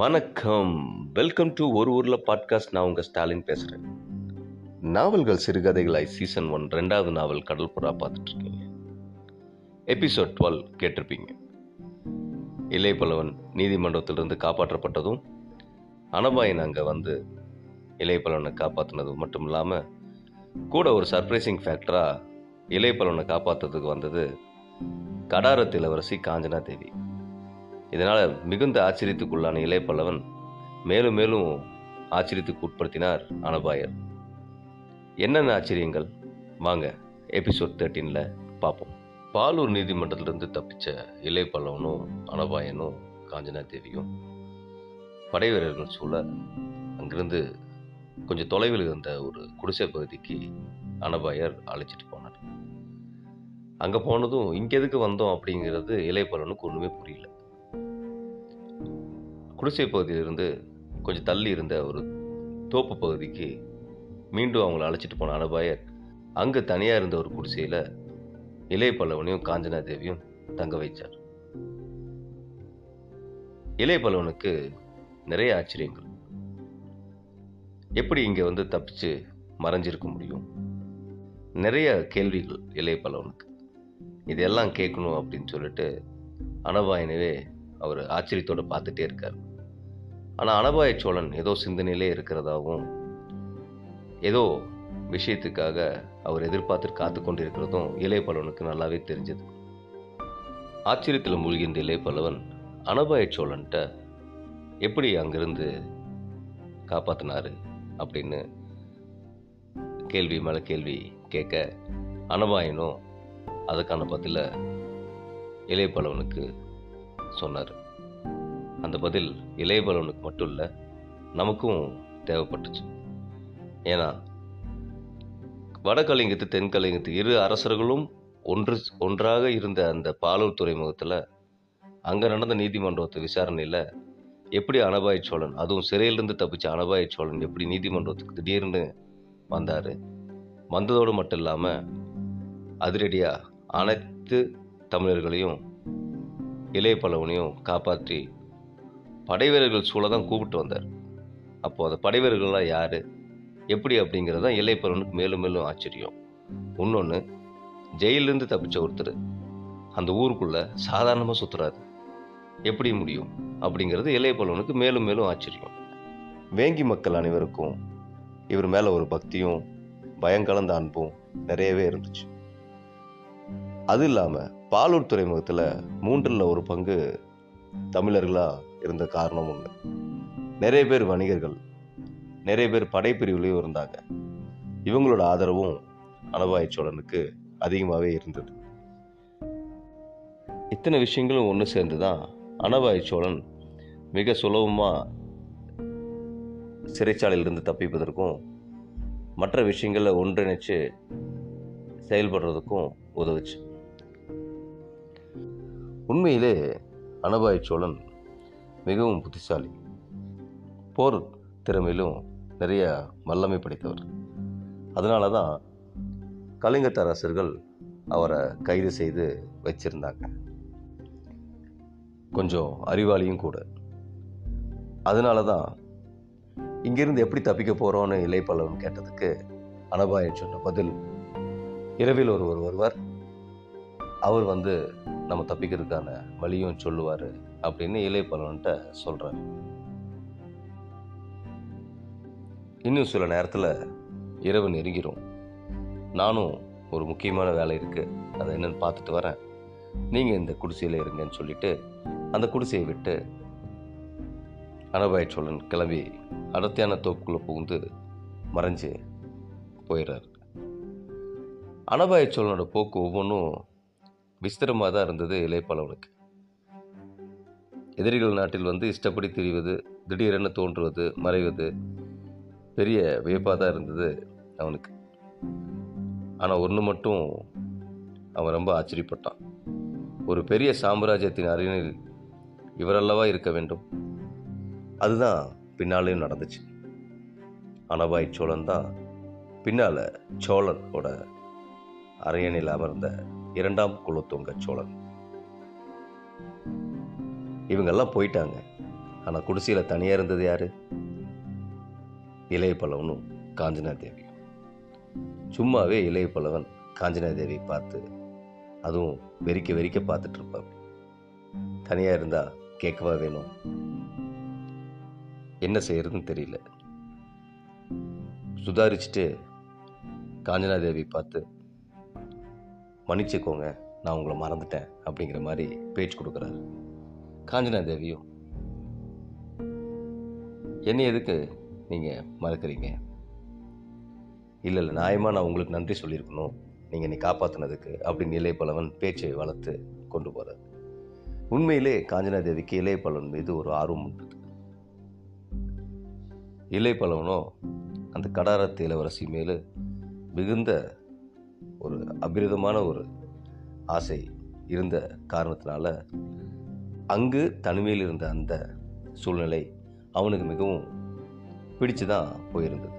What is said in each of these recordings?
வணக்கம். Welcome to ஒரு ஊரில் பாட்காஸ்ட் நான் உங்கள் ஸ்டாலின் பேசுகிறேன் நாவல்கள் சிறுகதைகளாய் சீசன் ஒன் ரெண்டாவது நாவல் கடல் புறா பார்த்துட்ருக்கீங்க. எபிசோட் டுவெல் கேட்டிருப்பீங்க. இளையபலவன் நீதிமன்றத்திலிருந்து காப்பாற்றப்பட்டதும் அனபாயன் அங்கே வந்து இளையபலவனை காப்பாற்றினதும் மட்டும் இல்லாமல் கூட ஒரு சர்ப்ரைசிங் ஃபேக்டராக இளையபலவனை காப்பாற்றுறதுக்கு வந்தது கடாரத்து இளவரசி காஞ்சனா தேவி. இதனால் மிகுந்த ஆச்சரியத்துக்குள்ளான இளையபல்லவன் மேலும் மேலும் ஆச்சரியத்துக்கு உட்படுத்தினார் அனபாயர். என்னென்ன ஆச்சரியங்கள்? வாங்க எபிசோட் தேர்ட்டீனில் பார்ப்போம். பாலூர் நீதிமன்றத்திலிருந்து தப்பிச்ச இளையபல்லவனும் அனபாயனும் காஞ்சனா தேவியும் படை வீரர்கள் சூழ அங்கிருந்து கொஞ்சம் தொலைவில் இருந்த ஒரு குடிசை பகுதிக்கு அனபாயர் அழைச்சிட்டு போனார். அங்கே போனதும் இங்கே எதுக்கு வந்தோம்? அப்படிங்கிறது இலைப்பல்லவனுக்கு ஒன்றுமே புரியல. குடிசை பகுதியிலிருந்து கொஞ்சம் தள்ளி இருந்த ஒரு தோப்பு பகுதிக்கு மீண்டும் அவங்கள அழைச்சிட்டு போன அனுபாயர் அங்கே தனியாக இருந்த ஒரு குடிசையில் இளைய பல்லவனையும் காஞ்சனா தேவியும் தங்க வைச்சார். இளைய பல்லவனுக்கு நிறைய ஆச்சரியங்கள். எப்படி இங்கே வந்து தப்பிச்சு மறைஞ்சிருக்க முடியும்? நிறைய கேள்விகள் இளைய பல்லவனுக்கு. இதெல்லாம் கேட்கணும் அப்படின்னு சொல்லிட்டு அனபாயனவே அவர் ஆச்சரியத்தோடு பார்த்துட்டே இருக்கார். ஆனால் அனபாய சோழன் ஏதோ சிந்தனையிலே இருக்கிறதாகவும் ஏதோ விஷயத்துக்காக அவர் எதிர்பார்த்து காத்து கொண்டிருக்கிறதும் இளையபல்லவனுக்கு நல்லாவே தெரிஞ்சது. ஆச்சரியத்தில் மூழ்கின்ற இளையபல்லவன் அனபாய சோழன்ட்ட எப்படி அங்கிருந்து காப்பாத்தினாரு அப்படின்னு கேள்வி மேலே கேள்வி கேட்க அனபாயனும் அதுக்கான பதில இளையபல்லவனுக்கு சொன்னார். அந்த பதில் இளையபலவனுக்கு மட்டும் இல்லை நமக்கும் தேவைப்பட்டுச்சு. ஏன்னா வடகலிங்கத்து தென்கலிங்கத்து இரு அரசர்களும் ஒன்று ஒன்றாக இருந்த அந்த பாலூர் துறைமுகத்தில் அங்கே நடந்த நீதிமன்றத்து விசாரணையில் எப்படி அனபாய சோழன் அதுவும் சிறையிலிருந்து தப்பிச்ச அனபாய சோழன் எப்படி நீதிமன்றத்துக்கு திடீர்னு வந்தார்? வந்ததோடு மட்டும் இல்லாமல் அதிரடியாக அனைத்து தமிழர்களையும் இளைய பலவனையும் காப்பாற்றி படைவீரர்கள் சூழ தான் கூப்பிட்டு வந்தார். அப்போது அந்த படைவீரர்கள்லாம் யார்? எப்படி அப்படிங்கிறது தான் இளைய மேலும் மேலும் ஆச்சரியம். இன்னொன்று ஜெயிலிருந்து தப்பிச்ச ஒருத்தர் அந்த ஊருக்குள்ளே சாதாரணமாக சுற்றுறாரு எப்படி முடியும்? அப்படிங்கிறது இளையபலவனுக்கு மேலும் மேலும் ஆச்சரியம். வேங்கி மக்கள் அனைவருக்கும் இவர் மேலே ஒரு பக்தியும் பயங்கலந்த அன்பும் நிறையவே இருந்துச்சு. அது இல்லாமல் பாலூர் துறைமுகத்தில் மூன்றில் ஒரு பங்கு தமிழர்களாக இருந்த காரணம் ஒன்று நிறைய பேர் வணிகர்கள் நிறைய பேர் படைப்பிரிவுலையும் இருந்தாங்க. இவங்களோட ஆதரவும் அனபாய சோழனுக்கு அதிகமாகவே இருந்தது. இத்தனை விஷயங்களும் ஒன்று சேர்ந்து தான் அனபாய சோழன் மிக சுலபமாக சிறைச்சாலையிலிருந்து தப்பிப்பதற்கும் மற்ற விஷயங்களை ஒன்றிணைச்சு செயல்படுறதுக்கும் உதவுச்சு. உண்மையிலே அனபாய சோழன் மிகவும் புத்திசாலி. போர் திறமையிலும் நிறைய வல்லமை படைத்தவர். அதனால தான் கலிங்கத்த அரசர்கள் அவரை கைது செய்து வச்சிருந்தாங்க. கொஞ்சம் அறிவாளியும் கூட. அதனால தான் இங்கிருந்து எப்படி தப்பிக்க போகிறோன்னு இலைப்பல்லவன் கேட்டதுக்கு அனபாயன் சொன்ன பதில் இரவில் ஒருவர் வருவார். அவர் வந்து நம்ம தப்பிக்கிறதுக்கான வழியும் சொல்லுவார். அப்படின்னு இளையப்பலவன்ட்ட சொல்கிறார் இன்னும் சில நேரத்தில் இரவு நெருங்கிடும் நானும் ஒரு முக்கியமான வேலை இருக்குது அதை என்னென்னு பார்த்துட்டு வரேன். நீங்கள் இந்த குடிசையில் இருங்கன்னு சொல்லிட்டு அந்த குடிசையை விட்டு அனபாய சோழன் கிளம்பி அடர்த்தியான தோப்புக்குள்ளே புகுந்து மறைஞ்சு போயிடுறாரு அனபாய சோழனோட போக்கு ஒவ்வொன்றும் விஸ்திரமாக தான் இருந்தது இலைப்பலவனுக்கு எதிரிகள் நாட்டில் வந்து இஷ்டப்படி திரிவது திடீரென தோன்றுவது மறைவது பெரிய வியப்பாக தான் இருந்தது அவனுக்கு. ஆனால் ஒன்று மட்டும் அவன் ரொம்ப ஆச்சரியப்பட்டான். ஒரு பெரிய சாம்ராஜ்யத்தின் அரியணில் இவரல்லவா இருக்க வேண்டும். அதுதான் பின்னாலேயும் நடந்துச்சு. அனபாய் சோழன் தான் பின்னால் சோழனோட அரியணையில் அமர்ந்த இரண்டாம் குலத்துங்க சோழன். இவங்கெல்லாம் போயிட்டாங்க. ஆனால் குடிசையில் தனியாக இருந்தது யார்? இளைய பல்லவனும் காஞ்சனா தேவி சும்மாவே இளைய பல்லவன் காஞ்சனா தேவியை பார்த்து அதுவும் வெறிக்க வெறிக்க பார்த்துட்டு இருப்பாங்க தனியாக இருந்தால் கேட்கவா வேணும்? என்ன செய்யறதுன்னு தெரியல. சுதாரிச்சுட்டு காஞ்சனா தேவி பார்த்து மன்னிச்சுக்கோங்க நான் உங்களை மறந்துட்டேன் அப்படிங்கிற மாதிரி பேச்சு கொடுக்குறாரு. காஞ்சனா தேவியும். என்ன எதுக்கு நீங்கள் மறக்கிறீங்க? இல்லை இல்லை நியாயமாக நான் உங்களுக்கு நன்றி சொல்லியிருக்கணும். நீங்கள் என்னை காப்பாற்றினதுக்கு அப்படின்னு இளையபலவன் பேச்சை வளர்த்து கொண்டு போகிறார் உண்மையிலே காஞ்சனா தேவிக்கு இளையபலவன் மீது ஒரு ஆர்வம் உண்டு. இளைய அந்த கடாரத்து இளவரசி மேலே மிகுந்த ஒரு அபிரிதமான ஒரு ஆசை இருந்த காரணத்தினால அங்கு தனிமையில் இருந்த அந்த சூழ்நிலை அவனுக்கு மிகவும் பிடிச்சு தான் போயிருந்தது.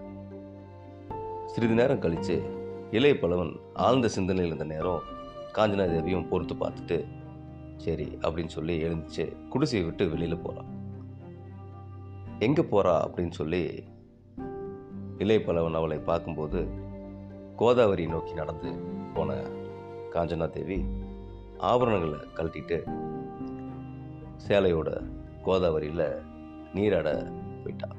சிறிது நேரம் கழித்து இளைய பலவன் ஆழ்ந்த சிந்தனையில் இருந்த நேரம் காஞ்சனா தேவியும் பொறுத்து பார்த்துட்டு சரி அப்படின்னு சொல்லி எழுந்துச்சு. குடிசையை விட்டு வெளியில் போகிறான் எங்கே போகிறா அப்படின்னு சொல்லி இளைய பலவன் அவளை பார்க்கும்போது கோதாவரி நோக்கி நடந்து போன காஞ்சனா தேவி ஆபரணங்களை கழட்டிட்டு சேலையோட கோதாவரியில் நீராட போயிட்டான்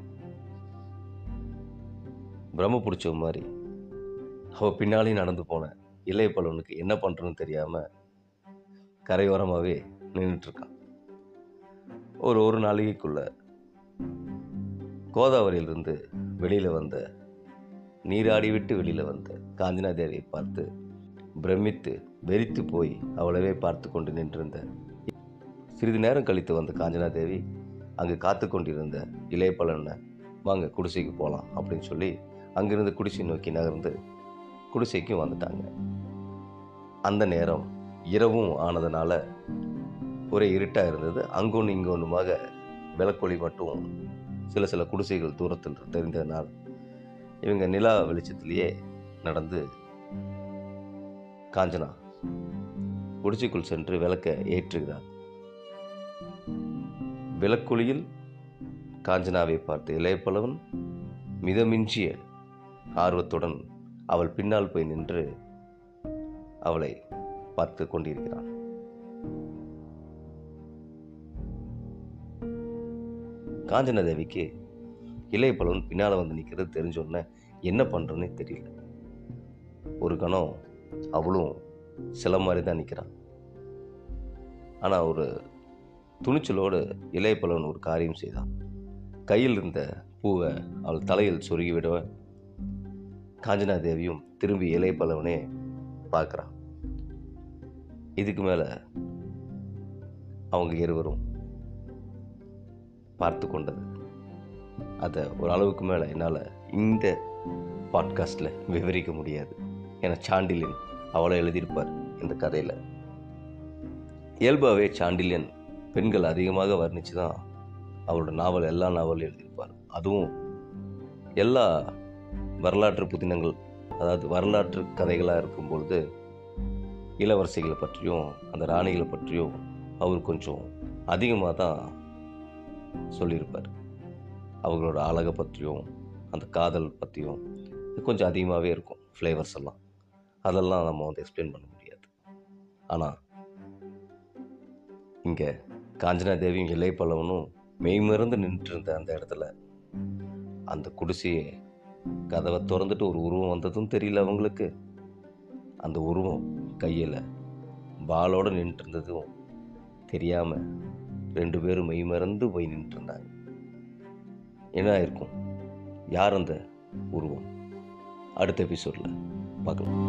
பிரம்ம பிடிச்ச மாதிரி. அவள் பின்னாலே நடந்து போனேன் இளைய பலவனுக்கு என்ன பண்ணுறதுன்னு தெரியாமல் கரையோரமாகவே நின்றுட்டுருக்கான் ஒரு ஒரு நாளைக்குள்ள கோதாவரியிலிருந்து வெளியில் வந்த நீராடி விட்டு வெளியில் வந்த காஞ்சனா தேவியை பார்த்து பிரமித்து வெறித்து போய் அவளவே பார்த்து கொண்டு நின்றிருந்த சிறிது நேரம் கழித்து வந்த காஞ்சனா தேவி அங்கு காத்து கொண்டிருந்த இளையபலனை வாங்க குடிசைக்கு போகலாம் அப்படின்னு சொல்லி அங்கிருந்து குடிசை நோக்கி நகர்ந்து குடிசைக்கும் வந்துட்டாங்க. அந்த நேரம் இரவும் ஆனதுனால ஒரே இருட்டாக இருந்தது. அங்கொன்று இங்கொன்றுமாக விளக்கொளி மட்டும் சில சில குடிசைகள் தூரத்தில் தெரிந்ததனால் இவங்க நிலா வெளிச்சத்திலேயே நடந்து காஞ்சனா குடிசைக்குள் சென்று விளக்க ஏற்றுகிறார். விளக்குழியில் காஞ்சனாவை பார்த்த இளையப்பலவன் மிதமிஞ்சிய ஆர்வத்துடன் அவள் பின்னால் போய் நின்று அவளை பார்த்து கொண்டிருக்கிறான். காஞ்சனா தேவிக்கு இளையப்பலவன் பின்னால் வந்து நிற்கிறது தெரிஞ்சோடனே என்ன பண்ணுறோன்னே தெரியல. ஒரு கணம் அவளும் சில மாதிரி தான் நிற்கிறான் ஆனால் ஒரு துணிச்சலோடு இளையப்பலவன் ஒரு காரியம் செய்தான். கையில் இருந்த பூவை அவள் தலையில் சொருகிவிட காஞ்சனா தேவியும் திரும்பி இளையப்பலவனே பார்க்குறான். இதுக்கு மேலே அவங்க இருவரும் பார்த்து கொண்டது. அதை ஒரு அளவுக்கு மேலே என்னால் இந்த பாட்காஸ்ட்டில் விவரிக்க முடியாது ஏன்னா சாண்டிலியன் அவளை எழுதியிருப்பார் இந்த கதையில். இயல்பாகவே சாண்டிலியன் பெண்கள் அதிகமாக வர்ணித்து தான் அவரோட நாவல் எல்லா நாவலும் எழுதியிருப்பார். அதுவும் எல்லா வரலாற்று புதினங்கள் அதாவது வரலாற்று கதைகளாக இருக்கும் பொழுது இளவரசிகளை பற்றியும் அந்த ராணிகளை பற்றியும் அவர் கொஞ்சம் அதிகமாக தான் சொல்லியிருப்பார். அவங்களோட அழகை பற்றியும் அந்த காதல் பற்றியும் கொஞ்சம் அதிகமாகவே இருக்கும் ஃப்ளேவர்ஸ் எல்லாம். அதெல்லாம் நம்ம வந்து எக்ஸ்பிளைன் பண்ண முடியாது. ஆனால் இங்கே காஞ்சனா தேவியும் இலை பல்லவனும் மெய்மறந்து நின்றுட்டு இருந்த அந்த இடத்துல அந்த குடிசையை கதவை திறந்துட்டு ஒரு உருவம் வந்ததும் தெரியல அவங்களுக்கு. அந்த உருவம் கையில் பாலோடு நின்றுருந்ததும் தெரியாமல் ரெண்டு பேரும் மெய்மறந்து போய் நின்றுருந்தாங்க. என்ன இருக்கும் யார் அந்த உருவம்? அடுத்த எபிசோடில் பார்க்கலாம்.